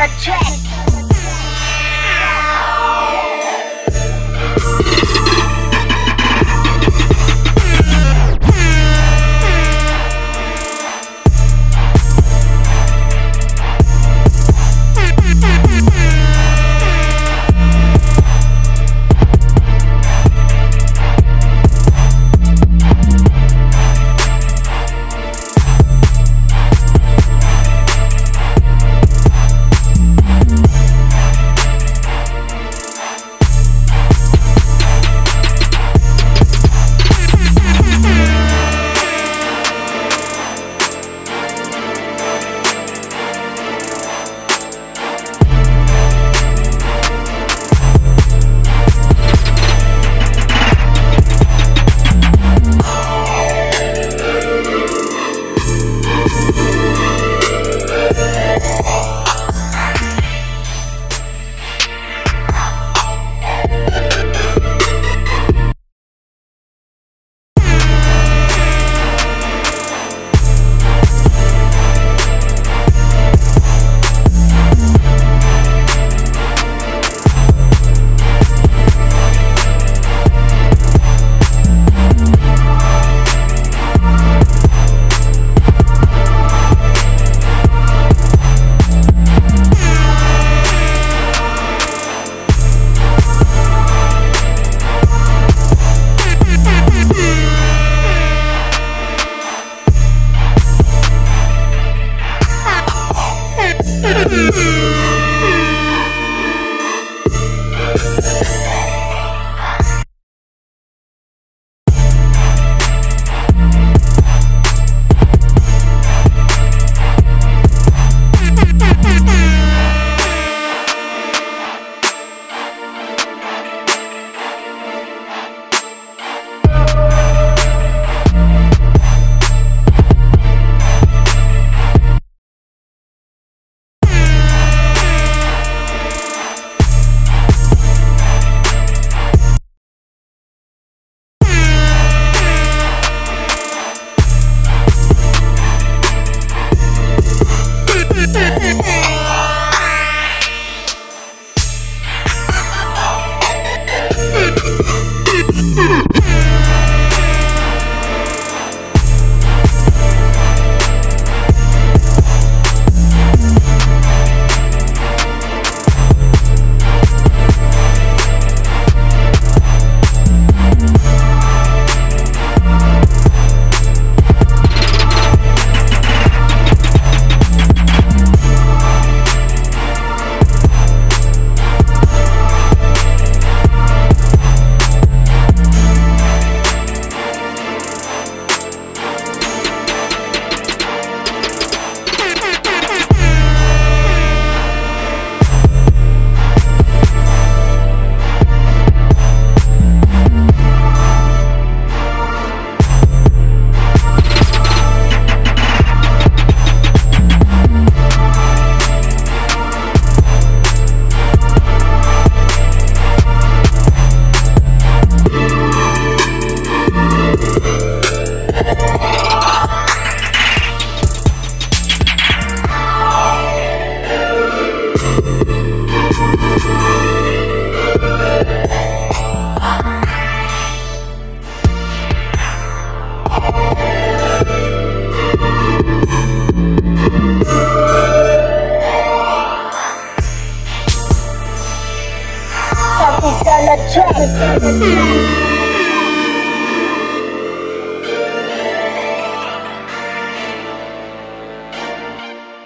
the track. It's the track.